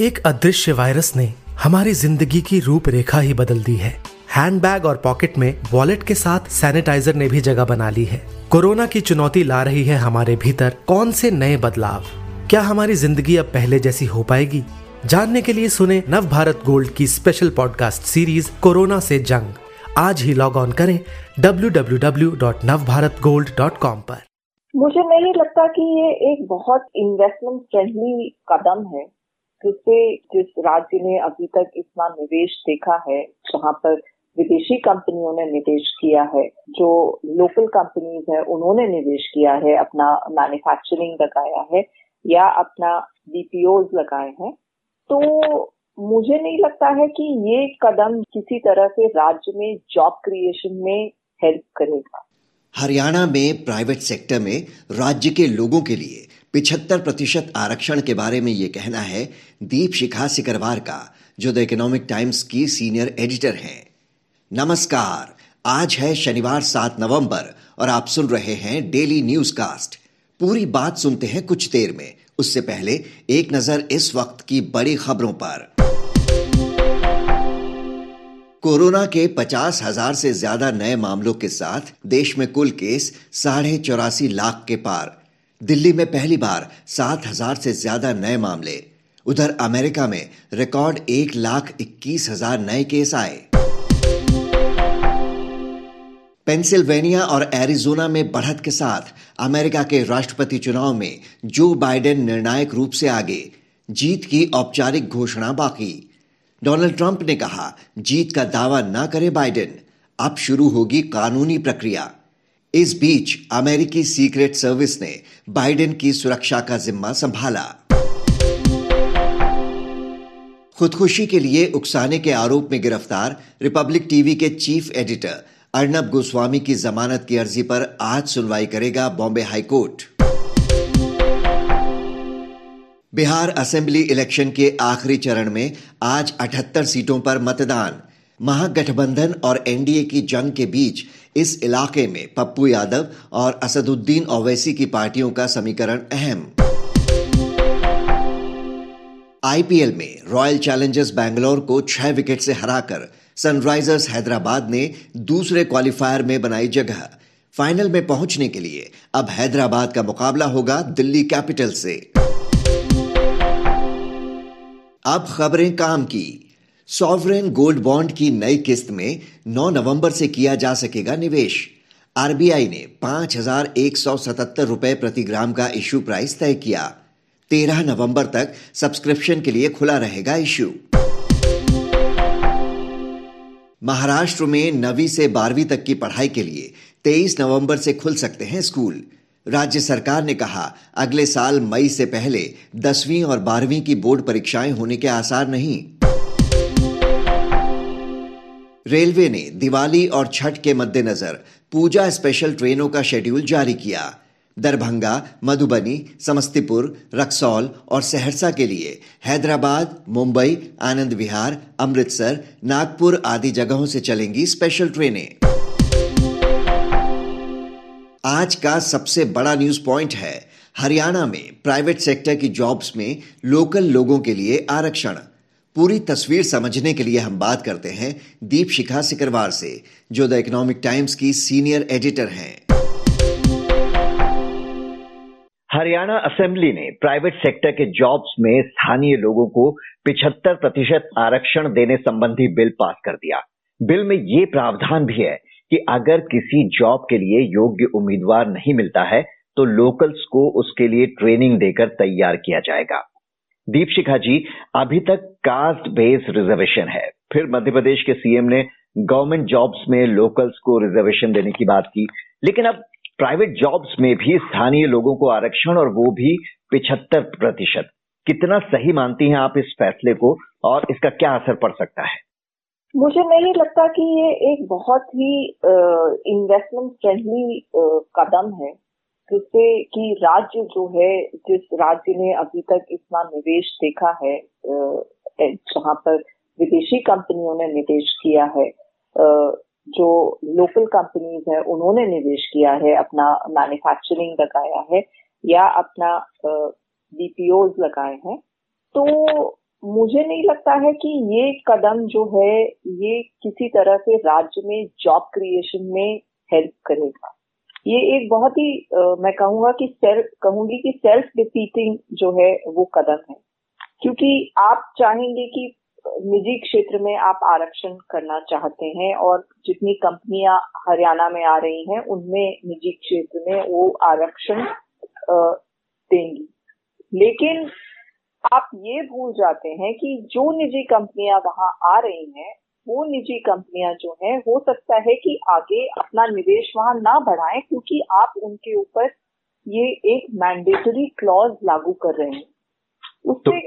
एक अदृश्य वायरस ने हमारी ज़िंदगी की रूपरेखा ही बदल दी है। हैंडबैग और पॉकेट में वॉलेट के साथ सैनिटाइजर ने भी जगह बना ली है। कोरोना की चुनौती ला रही है हमारे भीतर कौन से नए बदलाव? क्या हमारी ज़िंदगी अब पहले जैसी हो पाएगी? जानने के लिए सुने नव भारत गोल्ड की स्पेशल पॉडकास्ट सीरीज़ कोरोना से जंग। आज ही लॉग ऑन करें www.navbharatgold.com पर। मुझे नहीं लगता कि ये एक बहुत इन्वेस्टमेंट फ्रेंडली कदम है। जिससे जिस राज्य ने अभी तक इतना निवेश देखा है, जहाँ पर विदेशी कंपनियों ने निवेश किया है, जो लोकल कंपनीज़ है, उन्होंने निवेश किया है, अपना मैन्युफैक्चरिंग लगाया है, या अपना बीपीओ लगाए हैं। तो मुझे नहीं लगता है कि ये कदम किसी तरह से राज्य में जॉब क्रिएशन में हेल्प करेगा। हरियाणा में प्राइवेट सेक्टर में राज्य के लोगों के लिए पिछहत्तर प्रतिशत आरक्षण के बारे में ये कहना है दीप शिखा सिकरवार का, जो द इकोनॉमिक टाइम्स की सीनियर एडिटर हैं। नमस्कार, आज है शनिवार सात नवंबर और आप सुन रहे हैं डेली न्यूज़ कास्ट पूरी बात सुनते हैं कुछ देर में। उससे पहले एक नज़र इस वक्त की बड़ी खबरों पर। कोरोना के पचास हज़ार से ज़्यादा नए मामलों के साथ देश में कुल केस साढ़े चौरासी लाख के पार। दिल्ली में पहली बार सात हज़ार से ज़्यादा नए मामले। उधर अमेरिका में रिकॉर्ड एक लाख इक्कीस हज़ार नए केस आए। पेंसिल्वेनिया और एरिजोना में बढ़त के साथ अमेरिका के राष्ट्रपति चुनाव में जो बाइडेन निर्णायक रूप से आगे, जीत की औपचारिक घोषणा बाकी। डोनाल्ड ट्रंप ने कहा, जीत का दावा न करे बाइडेन, अब शुरू होगी कानूनी प्रक्रिया। इस बीच अमेरिकी सीक्रेट सर्विस ने बाइडेन की सुरक्षा का जिम्मा संभाला। खुदकुशी के लिए उकसाने के आरोप में गिरफ़्तार रिपब्लिक टीवी के चीफ एडिटर अर्नब गोस्वामी की जमानत की अर्जी पर आज सुनवाई करेगा Bombay high court. Bihar assembly election के आखिरी चरण में आज 78 सीटों पर मतदान। महागठबंधन और एनडीए की जंग के बीच इस इलाके में पप्पू यादव और असदुद्दीन ओवैसी की पार्टियों का समीकरण अहम। आईपीएल में रॉयल चैलेंजर्स बैंगलोर को छह विकेट से हराकर सनराइजर्स हैदराबाद ने दूसरे क्वालिफायर में बनाई जगह। फाइनल में पहुँचने के लिए अब हैदराबाद का मुकाबला होगा दिल्ली कैपिटल से। अब खबरें काम की। सॉवरेन गोल्ड बॉन्ड की नई किस्त में 9 नवंबर से किया जा सकेगा निवेश। आरबीआई ने पाँच हज़ार एक सौ सतहत्तर रुपए प्रति ग्राम का इश्यू प्राइस तय किया। 13 नवंबर तक सब्सक्रिप्शन के लिए खुला रहेगा इश्यू। महाराष्ट्र में नवी से बारहवीं तक की पढ़ाई के लिए 23 नवंबर से खुल सकते हैं स्कूल। राज्य सरकार ने कहा, अगले साल मई से पहले दसवीं और बारहवीं की बोर्ड परीक्षाएँ होने के आसार नहीं। रेलवे ने दिवाली और छठ के मद्देनजर पूजा स्पेशल ट्रेनों का शेड्यूल जारी किया। दरभंगा, मधुबनी, समस्तीपुर, रक्सौल और सहरसा के लिए हैदराबाद, मुंबई, आनंद विहार, अमृतसर, नागपुर आदि जगहों से चलेंगी स्पेशल ट्रेनें। आज का सबसे बड़ा न्यूज़ पॉइंट है, हरियाणा में प्राइवेट सेक्टर की जॉब्स में लोकल लोगों के लिए आरक्षण। पूरी तस्वीर समझने के लिए हम बात करते हैं दीप शिखा सिकरवार से, जो द इकोनॉमिक टाइम्स की सीनियर एडिटर हैं। हरियाणा असेंबली ने प्राइवेट सेक्टर के जॉब्स में स्थानीय लोगों को पिछहत्तर प्रतिशत आरक्षण देने संबंधी बिल पास कर दिया। बिल में ये प्रावधान भी है कि अगर किसी जॉब के लिए योग्य उम्मीदवार नहीं मिलता है तो लोकल्स को उसके लिए ट्रेनिंग देकर तैयार किया जाएगा। दीपशिखा जी, अभी तक कास्ट बेस्ड रिजर्वेशन है। फिर मध्य प्रदेश के सीएम ने गवर्नमेंट जॉब्स में लोकल्स को रिजर्वेशन देने की बात की। लेकिन अब प्राइवेट जॉब्स में भी स्थानीय लोगों को आरक्षण और वो भी पिछहत्तर प्रतिशत। कितना सही मानती हैं आप इस फैसले को और इसका क्या असर पड़ सकता है? मुझे नहीं लगता कि ये एक बहुत ही इन्वेस्टमेंट फ्रेंडली कदम है। जिससे कि राज्य जो है, जिस राज्य ने अभी तक इतना निवेश देखा है जहाँ पर विदेशी कंपनियों ने निवेश किया है जो लोकल कंपनीज़ है, उन्होंने निवेश किया है, अपना मैन्युफैक्चरिंग लगाया है, या अपना बीपीओ लगाए हैं। तो मुझे नहीं लगता है कि ये कदम जो है, ये किसी तरह से राज्य में जॉब क्रिएशन में हेल्प करेगा। ये एक बहुत ही मैं कहूँगा कि सेल्फ कहूँगी कि सेल्फ डिफीटिंग जो है वो कदम है। क्योंकि आप चाहेंगे कि निजी क्षेत्र में आप आरक्षण करना चाहते हैं और जितनी कंपनियाँ हरियाणा में आ रही हैं, उनमें निजी क्षेत्र में वो आरक्षण देंगी। लेकिन आप ये भूल जाते हैं कि जो निजी कंपनियाँ वहाँ आ रही हैं वो निजी कंपनियाँ जो है, हो सकता है कि आगे अपना निवेश वहाँ ना बढ़ाएँ, क्योंकि आप उनके ऊपर ये एक मैंडेटरी क्लॉज लागू कर रहे हैं। उससे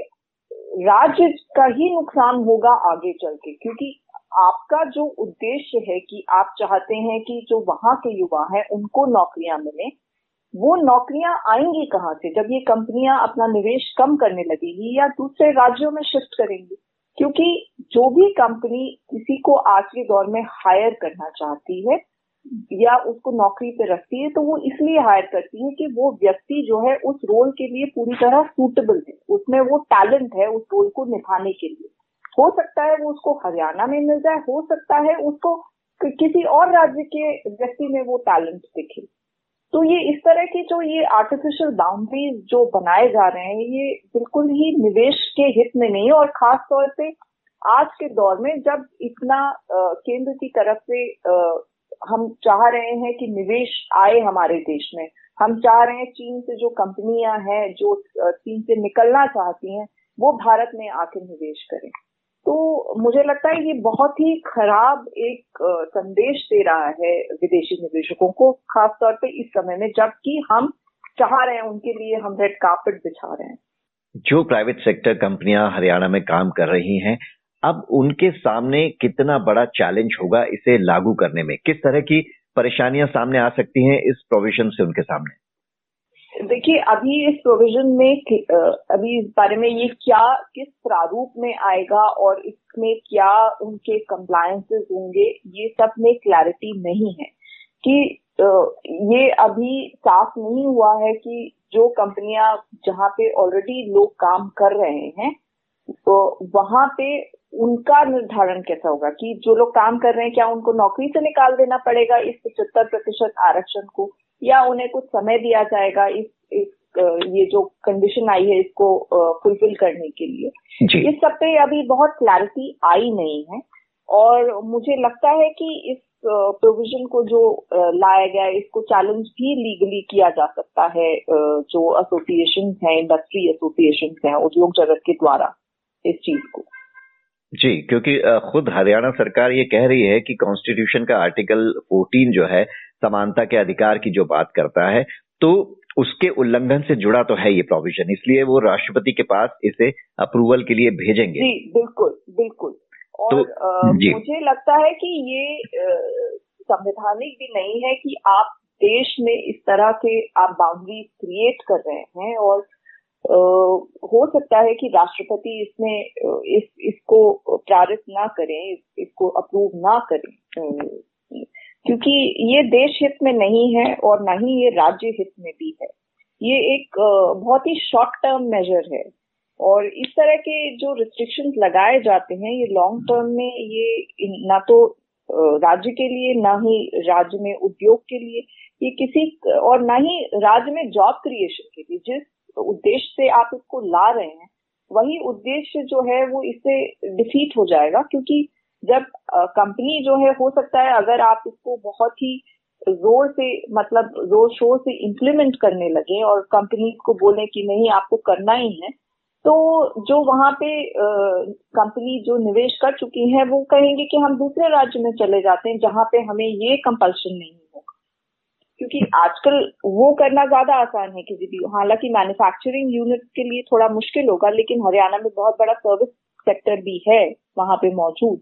राज्य का ही नुकसान होगा आगे चल के, क्योंकि आपका जो उद्देश्य है कि आप चाहते हैं कि जो वहाँ के युवा हैं, उनको नौकरियाँ मिले, वो नौकरियाँ आएँगी कहाँ से? जब ये कंपनियाँ अपना निवेश कम करने लगेगी या दूसरे राज्यों में शिफ्ट करेंगी? क्योंकि जो भी कंपनी किसी को आज के दौर में हायर करना चाहती है या उसको नौकरी पे रखती है तो वो इसलिए हायर करती है कि वो व्यक्ति जो है उस रोल के लिए पूरी तरह सूटेबल है। उसमें वो टैलेंट है उस रोल को निभाने के लिए। हो सकता है वो उसको हरियाणा में मिल जाए, हो सकता है उसको किसी और राज्य के व्यक्ति में वो टैलेंट दिखे। तो ये इस तरह की जो ये आर्टिफिशियल बाउंड्रीज जो बनाए जा रहे हैं, ये बिल्कुल ही निवेश के हित में नहीं और खास तौर पे आज के दौर में जब इतना केंद्र की तरफ़ से हम चाह रहे हैं कि निवेश आए हमारे देश में, हम चाह रहे हैं चीन से जो कंपनियाँ हैं, जो चीन से निकलना चाहती हैं, वो भारत में आके निवेश करें। तो मुझे लगता है ये बहुत ही खराब एक संदेश दे रहा है विदेशी निवेशकों को, खासतौर पे इस समय में, जबकि हम चाह रहे हैं उनके लिए हम रेड कार्पेट बिछा रहे हैं। जो प्राइवेट सेक्टर कंपनियाँ हरियाणा में काम कर रही हैं अब उनके सामने कितना बड़ा चैलेंज होगा इसे लागू करने में? किस तरह की परेशानियाँ सामने आ सकती हैं इस प्रोविज़न से उनके सामने? देखिए, अभी इस प्रोविज़न में अभी इस बारे में ये क्या, किस प्रारूप में आएगा और इसमें क्या उनके कंप्लायंसेस होंगे, ये सब में क्लैरिटी नहीं है। कि ये अभी साफ़ नहीं हुआ है कि जो कंपनियाँ जहाँ पे ऑलरेडी लोग काम कर रहे हैं तो वहाँ पे उनका निर्धारण कैसा होगा कि जो लोग काम कर रहे हैं क्या उनको नौकरी से निकाल देना पड़ेगा इस पचहत्तर प्रतिशत आरक्षण को? या उन्हें कुछ समय दिया जाएगा इस, इस ये जो कंडीशन आई है इसको फुलफिल करने के लिए? इस सब पे अभी बहुत क्लैरिटी आई नहीं है। और मुझे लगता है कि इस प्रोविज़न को जो लाया गया है इसको चैलेंज भी लीगली किया जा सकता है जो एसोसिएशन है इंडस्ट्री एसोसिएशन है उद्योग जगत के द्वारा इस चीज़ को। जी क्योंकि खुद हरियाणा सरकार ये कह रही है कि कॉन्स्टिट्यूशन का आर्टिकल 14 जो है समानता के अधिकार की जो बात करता है तो उसके उल्लंघन से जुड़ा तो है ये प्रोविज़न इसलिए वो राष्ट्रपति के पास इसे अप्रूवल के लिए भेजेंगे। जी बिल्कुल बिल्कुल। और तो, आ, मुझे लगता है कि ये संवैधानिक भी नहीं है कि आप देश में इस तरह के आप बाउंड्री क्रिएट कर रहे हैं और हो सकता है कि राष्ट्रपति इसमें इस इसको प्रारित ना करें इस, इसको अप्रूव ना करें। क्योंकि ये देश हित में नहीं है और ना ही ये राज्य हित में भी है। ये एक बहुत ही शॉर्ट टर्म मेजर है। और इस तरह के जो रिस्ट्रिक्शन लगाए जाते हैं ये लॉन्ग टर्म में ये ना तो राज्य के लिए ना ही राज्य में उद्योग के लिए ये किसी और ना ही राज्य में जॉब क्रिएशन के लिए जिस उद्देश्य से आप इसको ला रहे हैं, वही उद्देश्य जो है वो इससे डिफीट हो जाएगा, क्योंकि जब कंपनी जो है, हो सकता है अगर आप इसको बहुत ही ज़ोर से मतलब ज़ोर शोर से इम्प्लीमेंट करने लगे और कंपनी को बोले कि नहीं, आपको करना ही है तो जो वहाँ पे कंपनी जो निवेश कर चुकी है, वो कहेंगे कि हम दूसरे राज्य में चले जाते हैं जहाँ पे हमें ये कंपल्शन नहीं क्योंकि आजकल वो करना ज़्यादा आसान है किसी भी, हालाँकि मैन्युफैक्चरिंग यूनिट के लिए थोड़ा मुश्किल होगा, लेकिन हरियाणा में बहुत बड़ा सर्विस सेक्टर भी है, वहाँ पे मौजूद।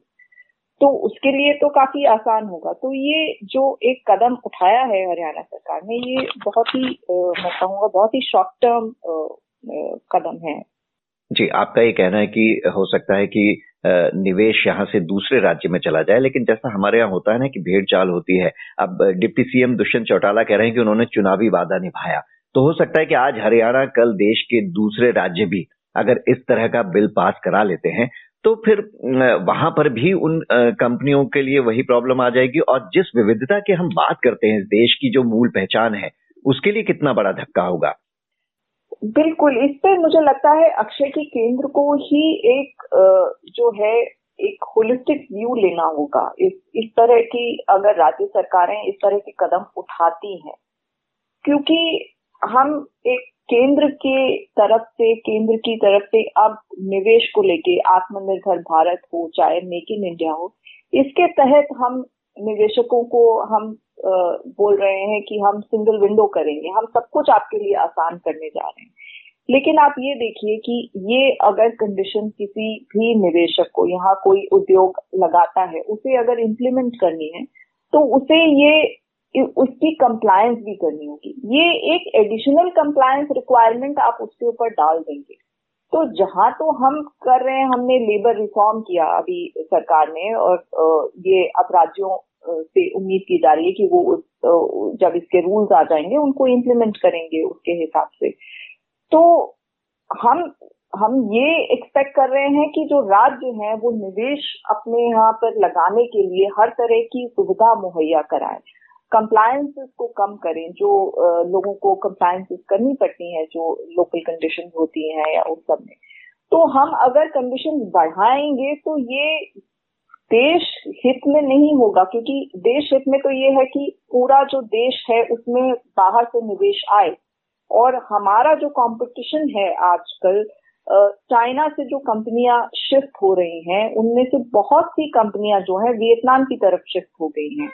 तो उसके लिए तो काफ़ी आसान होगा। तो ये जो एक कदम उठाया है हरियाणा सरकार ने, ये बहुत ही मैं कहूँगा बहुत ही शॉर्ट टर्म कदम है। जी, आपका ये कहना है कि हो सकता है कि निवेश यहाँ से दूसरे राज्य में चला जाए, लेकिन जैसा हमारे यहाँ होता है ना कि भेड़ चाल होती है। अब डिप्टी सीएम दुष्यंत चौटाला कह रहे हैं कि उन्होंने चुनावी वादा निभाया। तो हो सकता है कि आज हरियाणा, कल देश के दूसरे राज्य भी अगर इस तरह का बिल पास करा लेते हैं तो फिर वहाँ पर भी उन कंपनियों के लिए वही प्रॉब्लम आ जाएगी। और जिस विविधता की हम बात करते हैं देश की जो मूल पहचान है, उसके लिए कितना बड़ा धक्का होगा? बिल्कुल, इस पर मुझे लगता है अक्षय की केंद्र को ही एक जो है, एक होलिस्टिक व्यू लेना होगा। इस इस तरह की अगर राज्य सरकारें इस तरह के कदम उठाती हैं, क्योंकि हम एक केंद्र के तरफ़ से, केंद्र की तरफ़ से अब निवेश को लेके आत्मनिर्भर भारत हो, चाहे मेक इन इंडिया हो, इसके तहत हम निवेशकों को हम बोल रहे हैं कि हम सिंगल विंडो करेंगे। हम सब कुछ आपके लिए आसान करने जा रहे हैं। लेकिन आप ये देखिए कि ये अगर कंडीशन किसी भी निवेशक को यहाँ कोई उद्योग लगाता है, उसे अगर इम्प्लीमेंट करनी है तो उसे ये, उसकी कंप्लायंस भी करनी होगी। ये एक एडिशनल कंप्लायंस रिक्वायरमेंट आप उसके ऊपर डाल देंगे। तो जहाँ तो हम कर रहे हैं, हमने लेबर रिफॉर्म किया अभी सरकार ने और ये अब राज्यों से उम्मीद की जा रही है कि वो उस जब इसके रूल्स आ जाएँगे, उनको इम्प्लीमेंट करेंगे उसके हिसाब से। तो हम हम ये एक्सपेक्ट कर रहे हैं कि जो राज्य है, वो निवेश अपने यहाँ पर लगाने के लिए हर तरह की सुविधा मुहैया कराए। कंप्लायंसेस को कम करें, जो लोगों को कंप्लायंसेस करनी पड़ती हैं, जो लोकल कंडीशन होती हैं या उस सब में। तो हम अगर कंडीशन बढ़ाएँगे तो ये देश हित में नहीं होगा, क्योंकि देश हित में तो ये है कि पूरा जो देश है, उसमें बाहर से निवेश आए। और हमारा जो कंपटीशन है आजकल चाइना से जो कंपनियाँ शिफ्ट हो रही हैं, उनमें से बहुत सी कंपनियाँ जो है, वियतनाम की तरफ़ शिफ्ट हो गई हैं।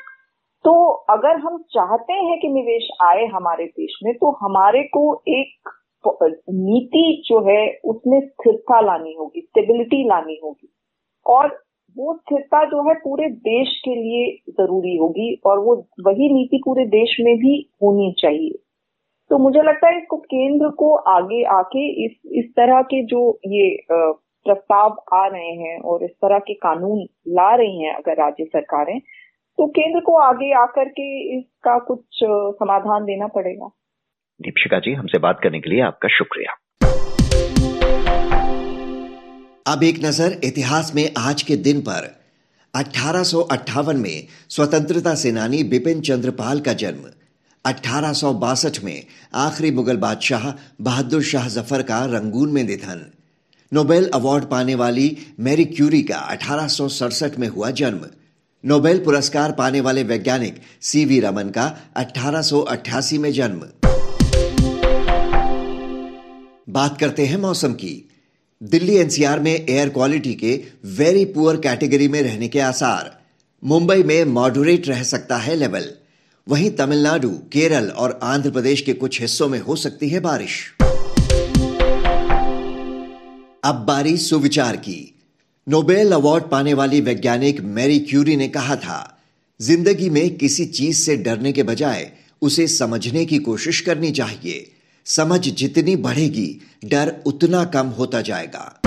तो अगर हम चाहते हैं कि निवेश आए हमारे देश में तो हमारे को एक नीति जो है, उसमें स्थिरता लानी होगी स्टेबिलिटी लानी होगी। और वो स्थिरता जो है, पूरे देश के लिए ज़रूरी होगी, और वो वही नीति पूरे देश में भी होनी चाहिए। तो मुझे लगता है, इसको केंद्र को आगे आके, इस इस तरह के जो ये प्रस्ताव आ रहे हैं, और इस तरह के कानून ला रही हैं, अगर राज्य सरकारें तो केंद्र को आगे आकर के इसका कुछ समाधान देना पड़ेगा। दीपिका जी हमसे बात करने के लिए आपका शुक्रिया। अब एक नज़र इतिहास में आज के दिन पर। अठारह में स्वतंत्रता सेनानी बिपिन चंद्रपाल का जन्म। अठारह में आखिरी मुगल बादशाह बहादुर शाह ज़फ़र का रंगून में निधन। नोबेल अवार्ड पाने वाली मैरी क्यूरी का अठारह में हुआ जन्म। नोबेल पुरस्कार पाने वाले वैज्ञानिक सी वी रमन का 1888 में जन्म। बात करते हैं मौसम की। दिल्ली एनसीआर में एयर क्वालिटी के वेरी पुअर कैटेगरी में रहने के आसार। मुंबई में मॉडरेट रह सकता है लेवल। वहीं तमिलनाडु, केरल और आंध्र प्रदेश के कुछ हिस्सों में हो सकती है बारिश। अब बारी सुविचार की। नोबेल अवार्ड पाने वाली वैज्ञानिक मैरी क्यूरी ने कहा था, ज़िंदगी में किसी चीज़ से डरने के बजाय उसे समझने की कोशिश करनी चाहिए। समझ जितनी बढ़ेगी, डर उतना कम होता जाएगा।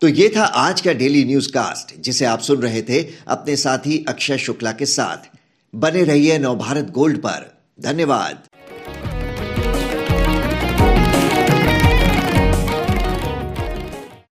तो ये था आज का डेली न्यूज़ कास्ट जिसे आप सुन रहे थे अपने साथी अक्षय शुक्ला के साथ। बने रहिए नवभारत गोल्ड पर। धन्यवाद।